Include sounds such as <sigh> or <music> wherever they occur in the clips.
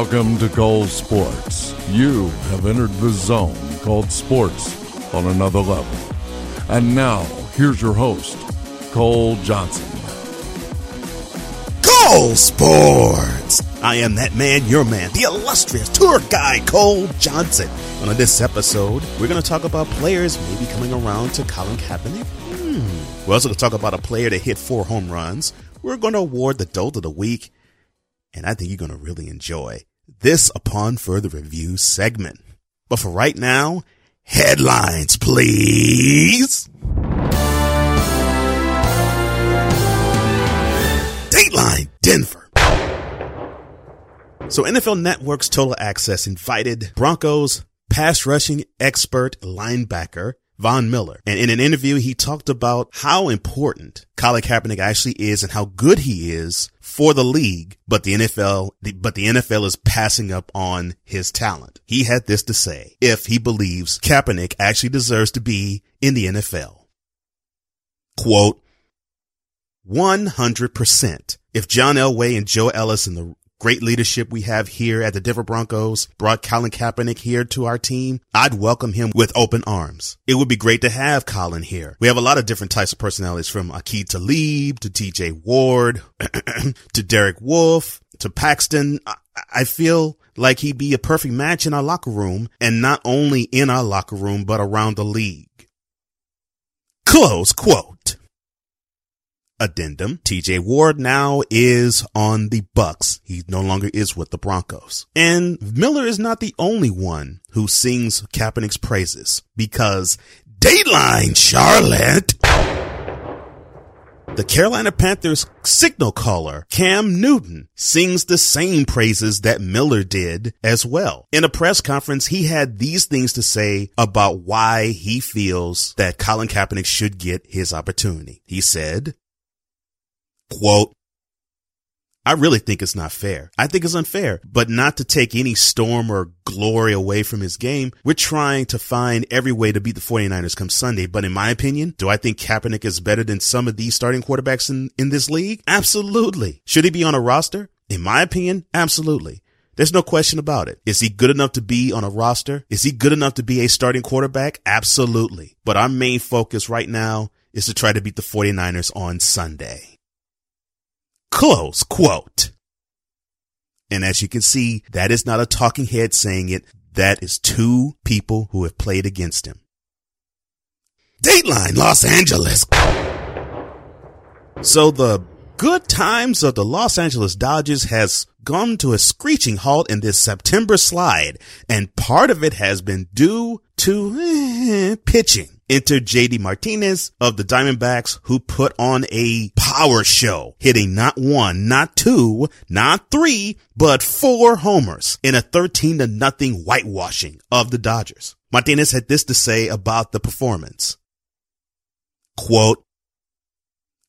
Welcome to Cole Sports. You have entered the zone called sports on another level. And now, here's your host, Cole Johnson. Cole Sports! I am that man, your man, the illustrious tour guide Cole Johnson. And on this episode, we're going to talk about players maybe coming around to Colin Kaepernick. Hmm. We're also going to talk about a player that hit four home runs. We're going to award the Dolt of the Week and I think you're going to really enjoy this upon further review segment. But for right now, headlines, please. Dateline Denver. So NFL Network's Total Access invited Broncos pass rushing expert linebacker Von Miller. And in an interview, he talked about how important Colin Kaepernick actually is and how good he is for the league, but the NFL, but the NFL is passing up on his talent. He had this to say if he believes Kaepernick actually deserves to be in the NFL. Quote, 100%. If John Elway and Joe Ellis and the great leadership we have here at the Denver Broncos brought Colin Kaepernick here to our team, I'd welcome him with open arms. It would be great to have Colin here. We have a lot of different types of personalities from Aqib Talib to TJ Ward <clears throat> to Derek Wolfe to Paxton. I feel like he'd be a perfect match in our locker room and not only in our locker room, but around the league. Close quote. Addendum. TJ Ward now is on the Bucs. He no longer is with the Broncos. And Miller is not the only one who sings Kaepernick's praises because Dateline Charlotte. The Carolina Panthers signal caller, Cam Newton, sings the same praises that Miller did as well. In a press conference, he had these things to say about why he feels that Colin Kaepernick should get his opportunity. He said, Quote, I really think it's not fair. I think it's unfair, but not to take any storm or glory away from his game. We're trying to find every way to beat the 49ers come Sunday. But in my opinion, do I think Kaepernick is better than some of these starting quarterbacks in, in this league? Absolutely. Should he be on a roster? In my opinion, absolutely. There's no question about it. Is he good enough to be on a roster? Is he good enough to be a starting quarterback? Absolutely. But our main focus right now is to try to beat the 49ers on Sunday. Close quote. And as you can see, that is not a talking head saying it. That is two people who have played against him. Dateline Los Angeles. So the good times of the Los Angeles Dodgers has gone to a screeching halt in this September slide, and part of it has been due to eh, pitching. Enter JD Martinez of the Diamondbacks who put on a power show, hitting not one, not two, not three, but four homers in a 13 to nothing whitewashing of the Dodgers. Martinez had this to say about the performance. Quote,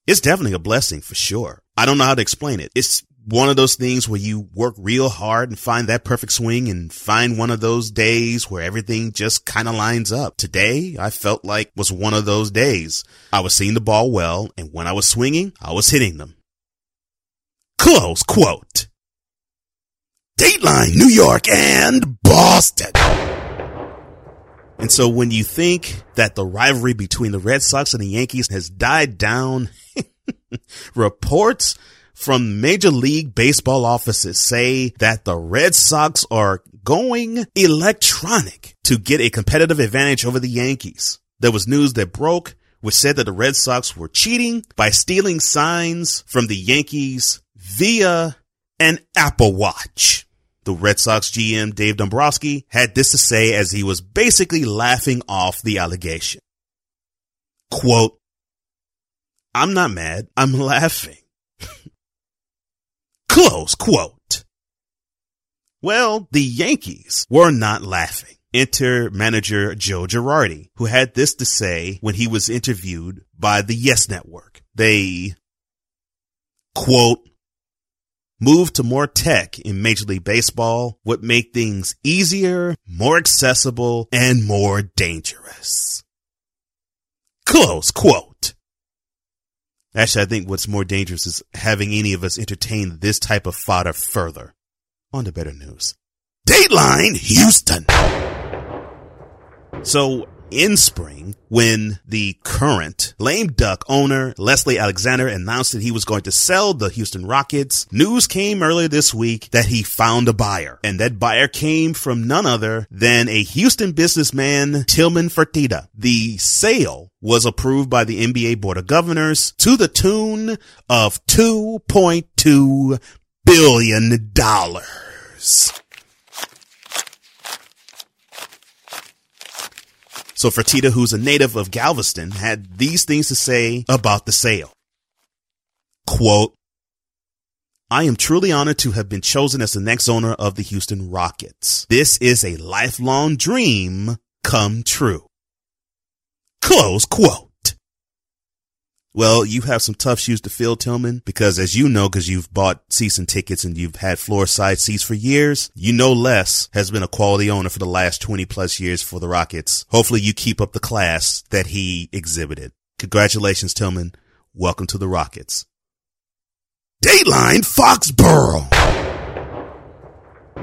it's definitely a blessing for sure. I don't know how to explain it. It's one of those things where you work real hard and find that perfect swing and find one of those days where everything just kind of lines up. Today, I felt like was one of those days. I was seeing the ball well, and when I was swinging, I was hitting them. Close quote. Dateline, New York and Boston. And so when you think that the rivalry between the Red Sox and the Yankees has died down, <laughs> reports from Major League Baseball offices say that the Red Sox are going electronic to get a competitive advantage over the Yankees. There was news that broke which said that the Red Sox were cheating by stealing signs from the Yankees via an Apple Watch. the Red Sox GM Dave Dombrowski had this to say as he was basically laughing off the allegation. Quote, I'm not mad. I'm laughing. <laughs> Close quote. Well, the Yankees were not laughing. Enter manager Joe Girardi, who had this to say when he was interviewed by the Yes Network. They, quote, move to more tech in Major League Baseball would make things easier, more accessible, and more dangerous. Close quote. Actually, I think what's more dangerous is having any of us entertain this type of fodder further. On to better news. Dateline Houston. So in spring when the current lame duck owner Leslie Alexander announced that he was going to sell the Houston Rockets. News came earlier this week that he found a buyer and that buyer came from none other than a Houston businessman, Tillman Fertitta. The sale was approved by the NBA Board of Governors to the tune of $2.2 billion. So Fertitta, who's a native of Galveston, had these things to say about the sale. Quote, I am truly honored to have been chosen as the next owner of the Houston Rockets. This is a lifelong dream come true. Close quote. Well, you have some tough shoes to fill, Tillman, because as you know, because you've bought season tickets and you've had floor side seats for years, you know Les has been a quality owner for the last 20 plus years for the Rockets. Hopefully you keep up the class that he exhibited. Congratulations, Tillman. Welcome to the Rockets. Dateline Foxborough.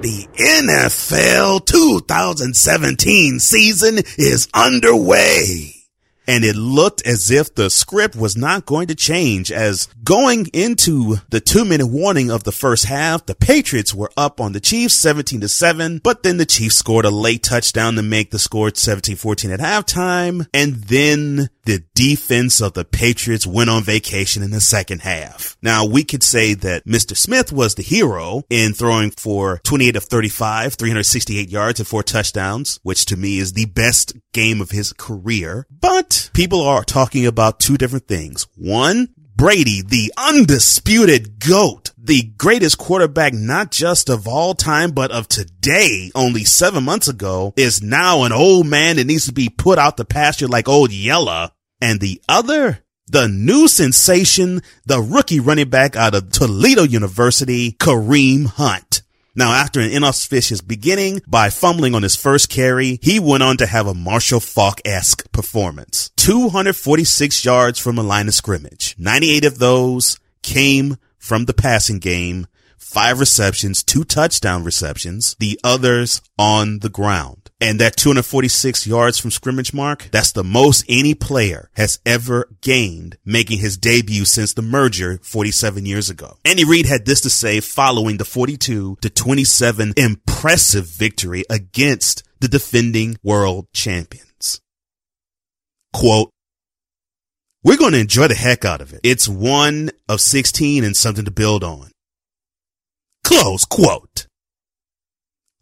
The NFL 2017 season is underway and it looked as if the script was not going to change as going into the two minute warning of the first half, the Patriots were up on the Chiefs 17 to 7, but then the Chiefs scored a late touchdown to make the score 17-14 at halftime. And then the defense of the Patriots went on vacation in the second half. Now we could say that Mr. Smith was the hero in throwing for 28 of 35, 368 yards and four touchdowns, which to me is the best game of his career. But people are talking about two different things. One, Brady, the undisputed GOAT, the greatest quarterback, not just of all time, but of today, only seven months ago, is now an old man that needs to be put out the pasture like old Yella. And the other, the new sensation, the rookie running back out of Toledo University, Kareem Hunt. Now, after an inauspicious beginning by fumbling on his first carry, he went on to have a Marshall Faulk-esque performance. 246 yards from a line of scrimmage. 98 of those came from the passing game. Five receptions, two touchdown receptions, the others on the ground. And that 246 yards from scrimmage mark, that's the most any player has ever gained, making his debut since the merger 47 years ago. Andy Reid had this to say following the 42 to 27 impressive victory against the defending world champions. Quote, we're going to enjoy the heck out of it. It's one of 16 and something to build on. Close quote.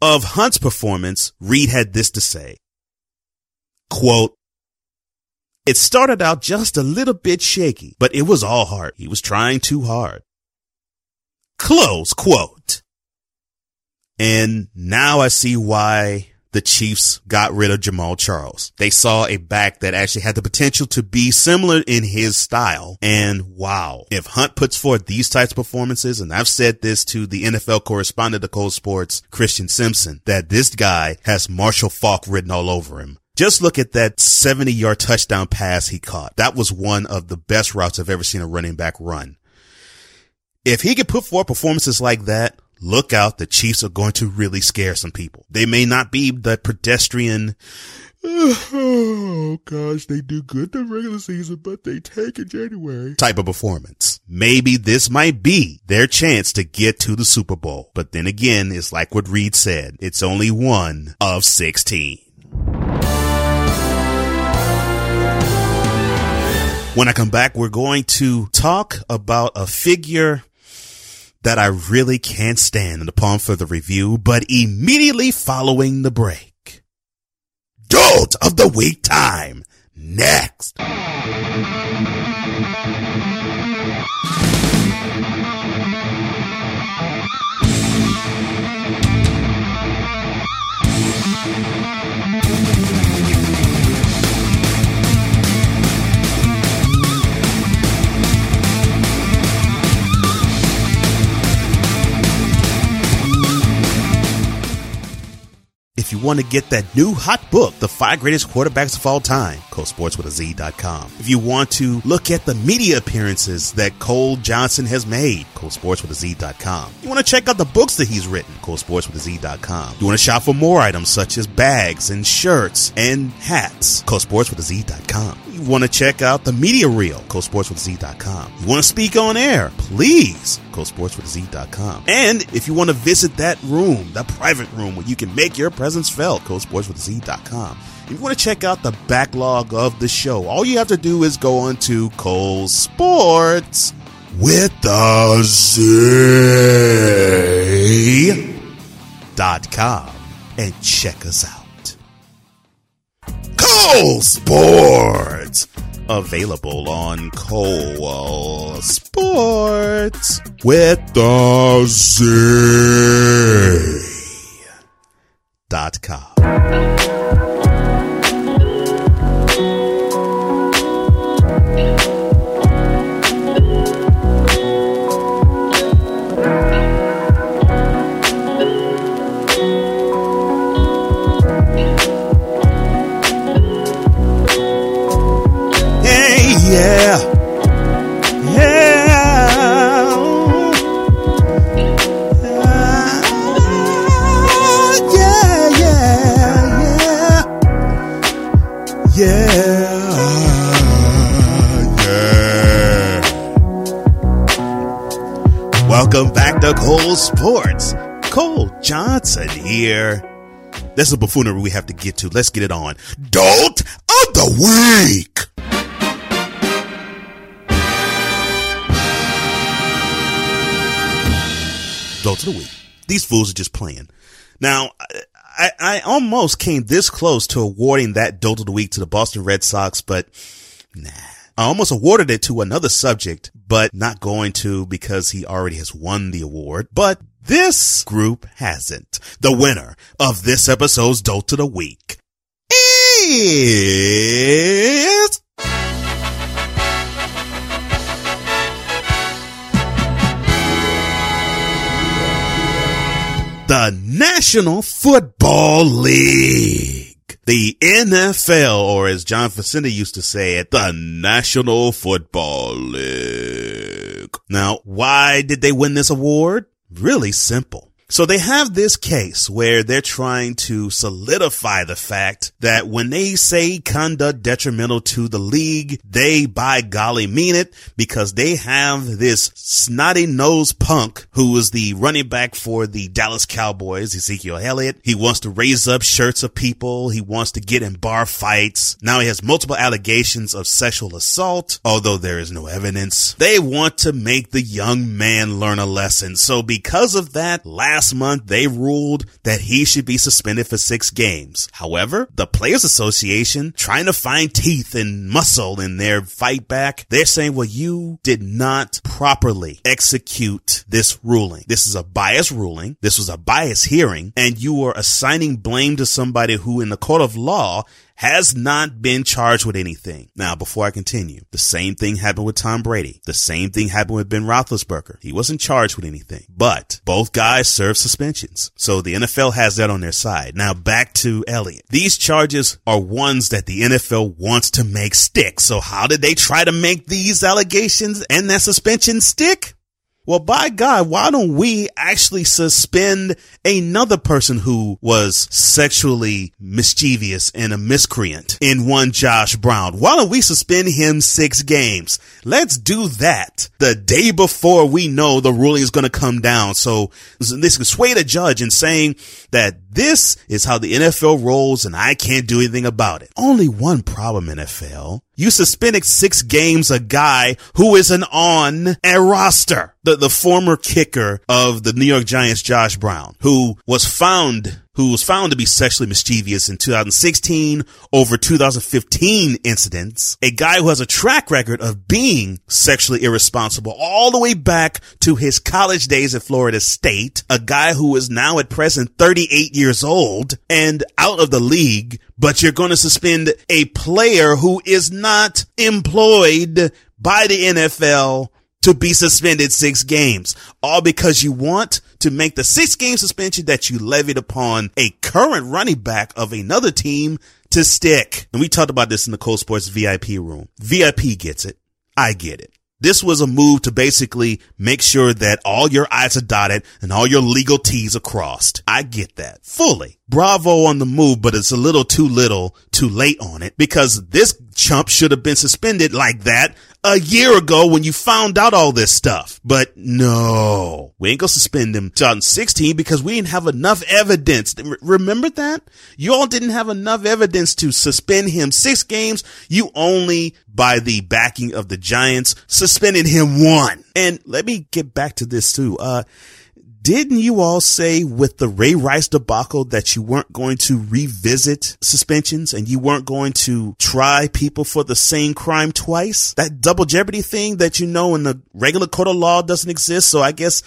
Of Hunt's performance, Reid had this to say. Quote, it started out just a little bit shaky, but it was all heart. He was trying too hard. Close quote. And now I see why the Chiefs got rid of Jamaal Charles. They saw a back that actually had the potential to be similar in his style. And wow, if Hunt puts forth these types of performances, and I've said this to the NFL correspondent of Cole Sports, Christian Simpson, that this guy has Marshall Faulk written all over him. Just look at that 70 yard touchdown pass he caught. That was one of the best routes I've ever seen a running back run. If he could put forth performances like that, look out. The Chiefs are going to really scare some people. They may not be the pedestrian. Oh gosh, they do good the regular season, but they take in January type of performance. Maybe this might be their chance to get to the Super Bowl. But then again, it's like what Reid said. It's only one of 16. When I come back, we're going to talk about a figure that I really can't stand upon for the review, but immediately following the break. Dolt of the week time. Next. You want to get that new hot book, The Five Greatest Quarterbacks of All Time, ColeSportsWithAZ.com. If you want to look at the media appearances that Cole Johnson has made, ColeSportsWithAZ.com. You want to check out the books that he's written, ColeSportsWithAZ.com. You want to shop for more items such as bags and shirts and hats, ColeSportsWithAZ.com. You want to check out the media reel, ColeSportsWithAZ.com. You want to speak on air, please, ColeSportsWithAZ.com. And if you want to visit that room, that private room where you can make your presence felt, ColeSportsWithAZ.com. If you want to check out the backlog of the show, all you have to do is go on to Cole Sports with the Z dot com and check us out. Cole Sports available on Cole Sports with the Z dot com. Yeah. Yeah. Ah, yeah, yeah, yeah. Yeah. Yeah. Welcome back to Cole Sports. Cole Johnson here. That's a buffoonery we have to get to. Let's get it on. Dolt of the fools are just playing. Now, I, I almost came this close to awarding that Dolt of the week to the Boston Red Sox, but nah. I almost awarded it to another subject, but not going to because he already has won the award. But this group hasn't. The winner of this episode's Dolt of the Week is the National Football League. The NFL, or as John Facenda used to say it, the National Football League. Now, why did they win this award? Really simple. So they have this case where they're trying to solidify the fact that when they say conduct detrimental to the league, they by golly mean it because they have this snotty nosed punk who is the running back for the Dallas Cowboys, Ezekiel Elliott. He wants to raise up shirts of people. He wants to get in bar fights. Now he has multiple allegations of sexual assault, although there is no evidence. They want to make the young man learn a lesson. So because of that, last month they ruled that he should be suspended for six games. However, the Players Association trying to find teeth and muscle in their fight back, they're saying, well, you did not properly execute this ruling. This is a bias ruling. This was a bias hearing and you are assigning blame to somebody who in the court of law has not been charged with anything. Now, before I continue, the same thing happened with Tom Brady. The same thing happened with Ben Roethlisberger. He wasn't charged with anything, but both guys served suspensions. So the NFL has that on their side. Now back to Elliott. These charges are ones that the NFL wants to make stick. So how did they try to make these allegations and that suspension stick? Well, by God, why don't we actually suspend another person who was sexually mischievous and a miscreant in one Josh Brown? Why don't we suspend him six games? Let's do that the day before we know the ruling is going to come down. So this can sway the judge in saying that This is how the NFL rolls and I can't do anything about it. Only one problem, NFL. You suspended six games a guy who isn't on a roster. The, the former kicker of the New York Giants, Josh Brown, who was found who was found to be sexually mischievous in 2016 over 2015 incidents. A guy who has a track record of being sexually irresponsible all the way back to his college days at Florida State. A guy who is now at present 38 years old and out of the league, but you're going to suspend a player who is not employed by the NFL to be suspended six games, all because you want to make the six game suspension that you levied upon a current running back of another team to stick. And we talked about this in the Cole Sports VIP room. VIP gets it. I get it. This was a move to basically make sure that all your I's are dotted and all your legal T's are crossed. I get that fully. Bravo on the move, but it's a little too little too late on it because this chump should have been suspended like that a year ago when you found out all this stuff. But no, we ain't gonna suspend him 2016 because we didn't have enough evidence. Remember that? You all didn't have enough evidence to suspend him six games. You only, by the backing of the Giants, suspended him one. And let me get back to this too. Uh, didn't you all say with the Ray Rice debacle that you weren't going to revisit suspensions and you weren't going to try people for the same crime twice? That double jeopardy thing that you know in the regular court of law doesn't exist. So I guess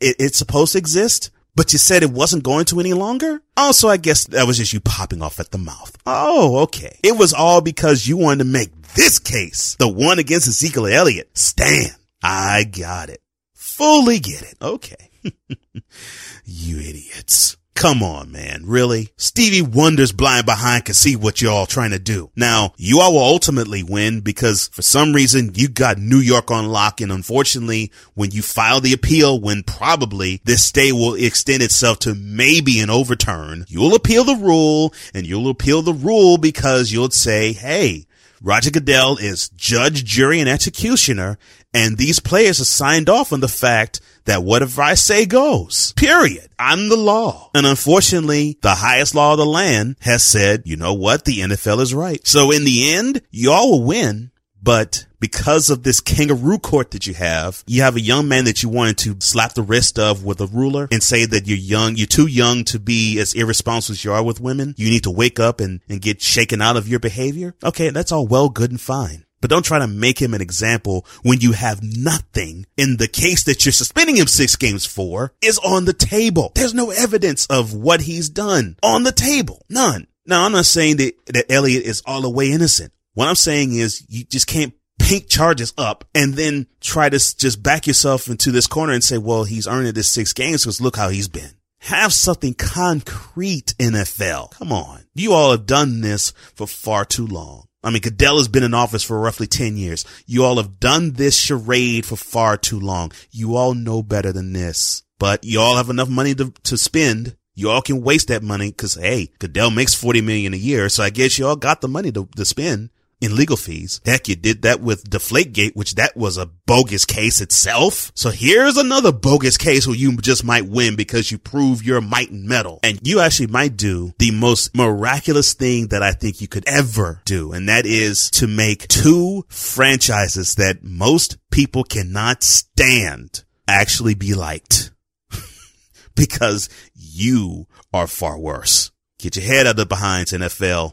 it, it's supposed to exist but you said it wasn't going to any longer? Oh, so I guess that was just you popping off at the mouth. Oh, okay. It was all because you wanted to make this case, the one against Ezekiel Elliott, stand. I got it. Fully get it. Okay. <laughs> you idiots. Come on, man. Really? Stevie Wonder's blind behind can see what you're all trying to do. Now, you all will ultimately win because for some reason you got New York on lock. And unfortunately, when you file the appeal, when probably this stay will extend itself to maybe an overturn, you'll appeal the rule and you'll appeal the rule because you'll say, Hey, Roger Goodell is judge, jury, and executioner. And these players are signed off on the fact that whatever I say goes. Period. I'm the law. And unfortunately, the highest law of the land has said, you know what? The NFL is right. So in the end, y'all will win. But because of this kangaroo court that you have, you have a young man that you wanted to slap the wrist of with a ruler and say that you're young, you're too young to be as irresponsible as you are with women. You need to wake up and, and get shaken out of your behavior. Okay. That's all well, good and fine. But don't try to make him an example when you have nothing in the case that you're suspending him six games for is on the table. There's no evidence of what he's done on the table. None. Now, I'm not saying that, that Elliott is all the way innocent. What I'm saying is you just can't paint charges up and then try to just back yourself into this corner and say, well, he's earned this six games because look how he's been. Have something concrete, NFL. Come on. You all have done this for far too long. I mean, Goodell has been in office for roughly 10 years. You all have done this charade for far too long. You all know better than this, but you all have enough money to, to spend. You all can waste that money because, hey, Goodell makes 40 million a year. So I guess you all got the money to, to spend in legal fees. Heck, you did that with Deflategate, which that was a bogus case itself. So here's another bogus case where you just might win because you prove your might and metal. And you actually might do the most miraculous thing that I think you could ever do. And that is to make two franchises that most people cannot stand actually be liked <laughs> because you are far worse. Get your head out of the behinds, NFL.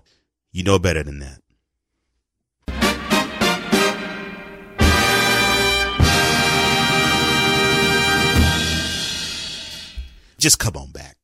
You know better than that. Just come on back.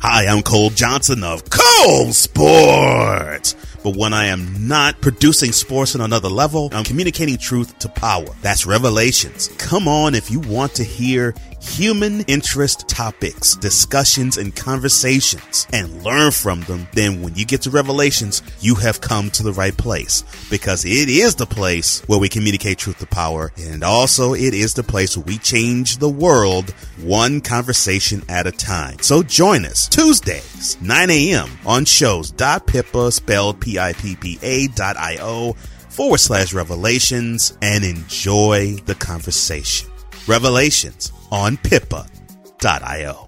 Hi, I'm Cole Johnson of Cole Sports. But when I am not producing sports on another level, I'm communicating truth to power. That's revelations. Come on if you want to hear human interest topics, discussions, and conversations and learn from them, then when you get to Revelations, you have come to the right place because it is the place where we communicate truth to power. And also it is the place where we change the world one conversation at a time. So join us Tuesdays, 9 a.m. on shows.pippa spelled P-I-P-P-A dot I-O forward slash revelations and enjoy the conversation. Revelations on pippa.io.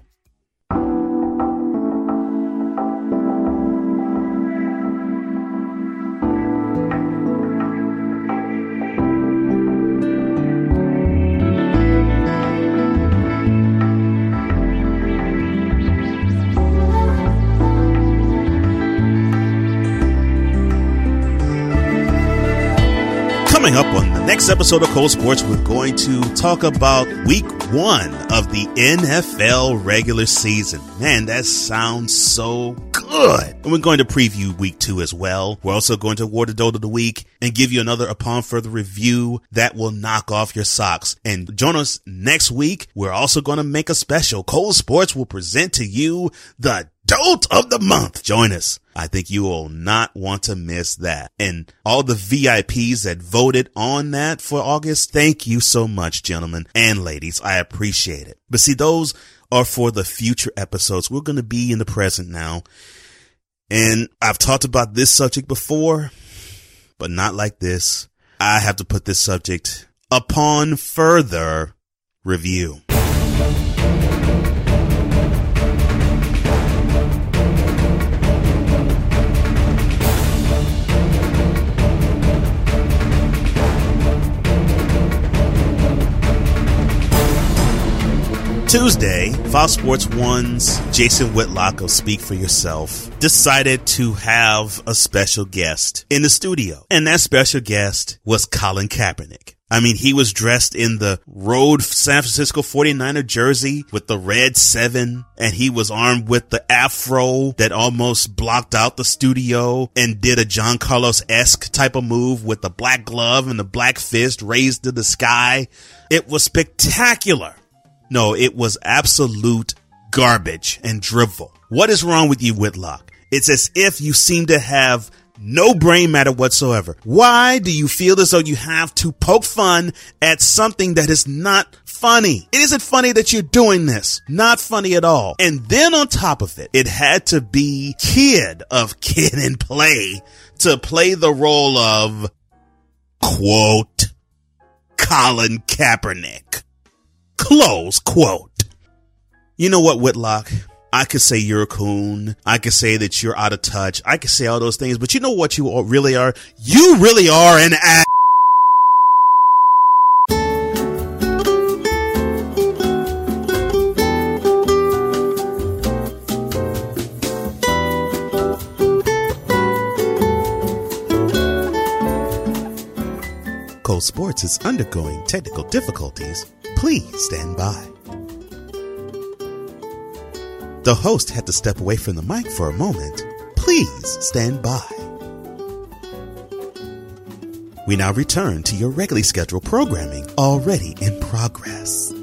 Coming up on the next episode of Cole Sports, we're going to talk about week one of the NFL regular season. Man, that sounds so good. And we're going to preview week two as well. We're also going to award the Dolt of the week and give you another upon further review that will knock off your socks. And join us next week. We're also going to make a special. Cole Sports will present to you the Dolt of the month. Join us. I think you will not want to miss that. And all the VIPs that voted on that for August, thank you so much, gentlemen and ladies. I appreciate it. But see, those are for the future episodes. We're going to be in the present now. And I've talked about this subject before, but not like this. I have to put this subject upon further review. Tuesday, Fox Sports One's Jason Whitlock of Speak for Yourself decided to have a special guest in the studio. And that special guest was Colin Kaepernick. I mean, he was dressed in the road San Francisco 49er jersey with the red seven and he was armed with the afro that almost blocked out the studio and did a John Carlos-esque type of move with the black glove and the black fist raised to the sky. It was spectacular. No, it was absolute garbage and drivel. What is wrong with you, Whitlock? It's as if you seem to have no brain matter whatsoever. Why do you feel as though you have to poke fun at something that is not funny? It isn't funny that you're doing this. Not funny at all. And then on top of it, it had to be kid of Kid 'n Play to play the role of quote Colin Kaepernick. Close quote. You know what, Whitlock? I could say you're a coon. I could say that you're out of touch. I could say all those things, but you know what you really are? You really are an ass. Cole Sports is undergoing technical difficulties. Please stand by. The host had to step away from the mic for a moment. Please stand by. We now return to your regularly scheduled programming already in progress.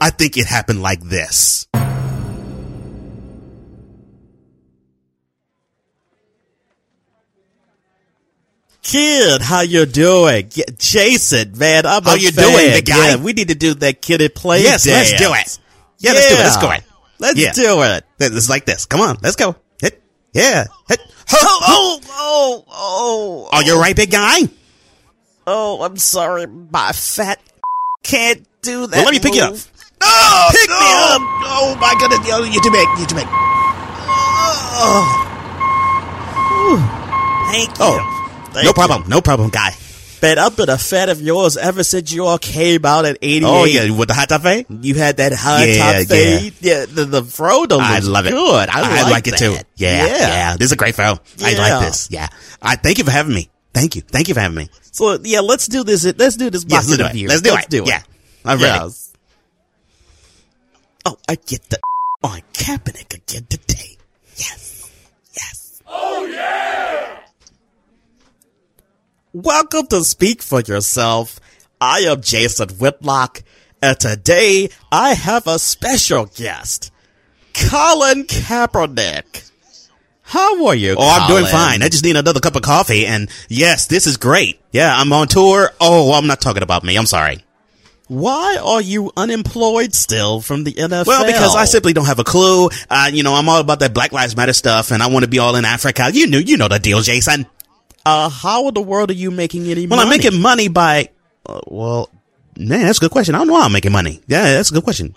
I think it happened like this. Kid, how you doing? Yeah, Jason, man, I'm How you fan. doing, big guy? Yeah, we need to do that Kid 'n Play Yes, let's do it. Yeah, let's do it. Let's go. Yeah. Let's Yeah. do it. It's like this. Come on, let's go. Hit. Yeah. Hit. Oh, oh, oh, oh. Are you right, big guy? Oh, I'm sorry, my fat can't do that. Well, let me pick you up. move. Oh, Pick me up. Oh my goodness. Oh, you're too big. You're too big. Oh. Thank oh. you. Oh, Thank no you. problem. No problem, guy. Man, I've been a fan of yours ever since you all came out at 88. Oh yeah, with the hot top fade. You had that high Yeah, top yeah. fade. Yeah, the, the Frodo I looks love it. good. I, like, it that. too. Yeah, yeah, yeah. This is a great film. I like this. Yeah. I thank you for having me. Thank you. Thank you for having me. So yeah, let's do this. Let's do this. Yes, let's do it. interview. Let's do let's it. Do it. Yeah, I'm ready. Oh, I get the on Kaepernick again today. Yes. Yes. Oh yeah. Welcome to Speak for Yourself. I am Jason Whitlock, And today I have a special guest, Colin Kaepernick. How are you? Oh, I'm doing fine. I just need another cup of coffee. And yes, this is great. Yeah, I'm on tour. Oh, I'm not talking about me. I'm sorry. Why are you unemployed still from the NFL? Well, because I simply don't have a clue. Uh, you know, I'm all about that Black Lives Matter stuff and I want to be all in Africa. You knew, you know the deal, Jason. Uh, how in the world are you making any Well, money? Well, I'm making money by, uh, well, man, that's a good question. I don't know how I'm making money. Yeah, that's a good question.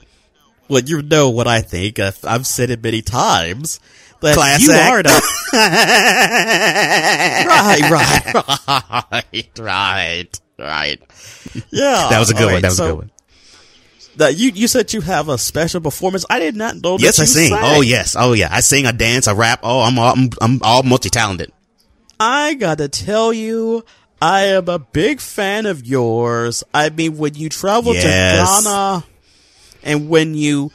Well, you know what I think. I've, I've said it many times. That Class you act. are the <laughs> right, right, right, right, right. Yeah, That was a good all one. That was so a good one. That you you said you have a special performance. I did not know. Yes, I sing. sang. Oh, yes. Oh, yeah. I sing, I dance, I rap. Oh, I'm all, I'm, I'm all multi-talented. I gotta tell you, I am a big fan of yours. I mean, when you traveled Yes. to Ghana, and when you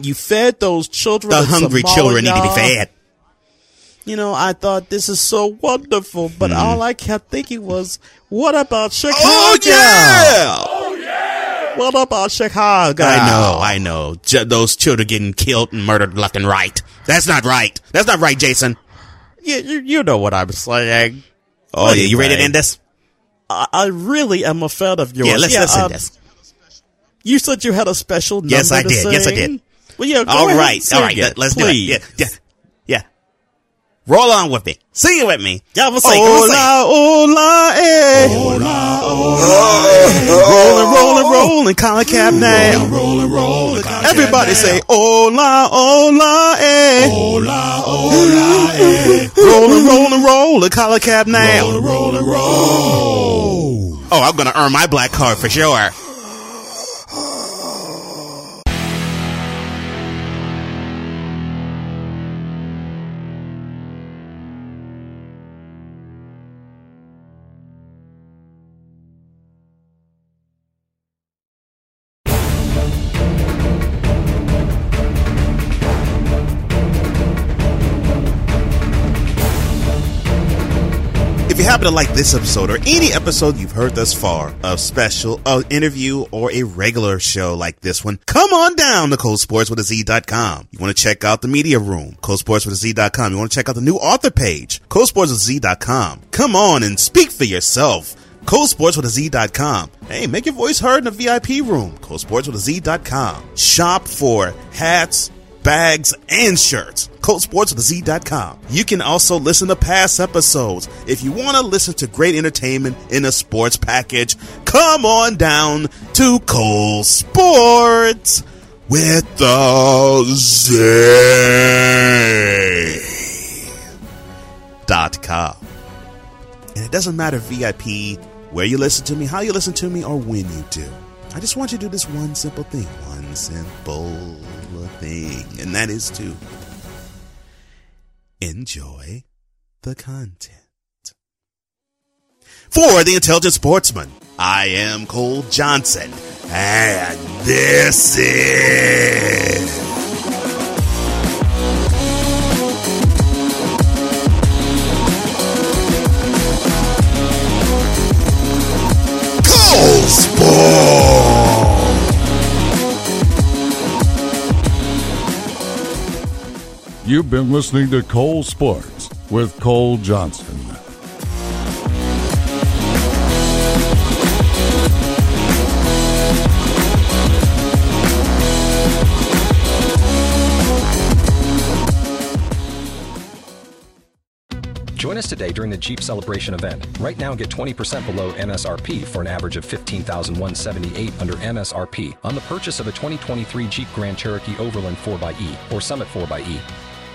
you fed those children, The hungry Somalia, children need to be fed. You know, I thought this is so wonderful, but hmm. all I kept thinking was, what about oh, Chicago? Oh, yeah! What about Chicago? I know, I know. Ch- those children getting killed and murdered left and right. That's not right. That's not right, Jason. You, you, you know what I'm saying. Oh, yeah. You ready to end this? I, I really am a fan of yours. Yeah, let's, let's end um, this. You said you had a special number Yes, I did. Yes, I did. Well, yeah, All right. Sing All right. it, Let, us do it. Yeah, yeah. Yeah. Roll on with me. Sing it with me. Yeah, I'm gonna sing. I'm hola, eh. Hola, hola. Rolling, rolling, rolling, collar cap now. Rolling, rolling, Everybody say, hola, hola, eh. Hola, hola, eh. Rolling, rolling, rolling, collar cap now. Rolling, rolling, roll. Oh, I'm gonna earn my black card for sure. Happen to like this episode or any episode you've heard thus far, a special, a interview, or a regular show like this one, come on down to colesportswithaz.com. You want to check out the media room, colesportswithaz.com. You want to check out the new author page, colesportswithaz.com. Come on and speak for yourself. ColeSportsWithAZ.com. Hey, make your voice heard in the VIP room. ColeSportsWithAZ.com. Shop for hats, bags, and shirts. ColeSportsWithAZ.com. You can also listen to past episodes. If you want to listen to great entertainment in a sports package, come on down to Cole Sports with the Z. Dot com. And it doesn't matter VIP, where you listen to me, how you listen to me, or when you do. I just want you to do this one simple thing. One simple thing. And that is to enjoy the content. For the intelligent sportsman, I am Cole Johnson. And this is. Cole You've been listening to Cole Sports with Cole Johnson. Join us today during the Jeep Celebration event. Right now, get 20% below MSRP for an average of 15178 under MSRP on the purchase of a 2023 Jeep Grand Cherokee Overland 4xE or Summit 4xE.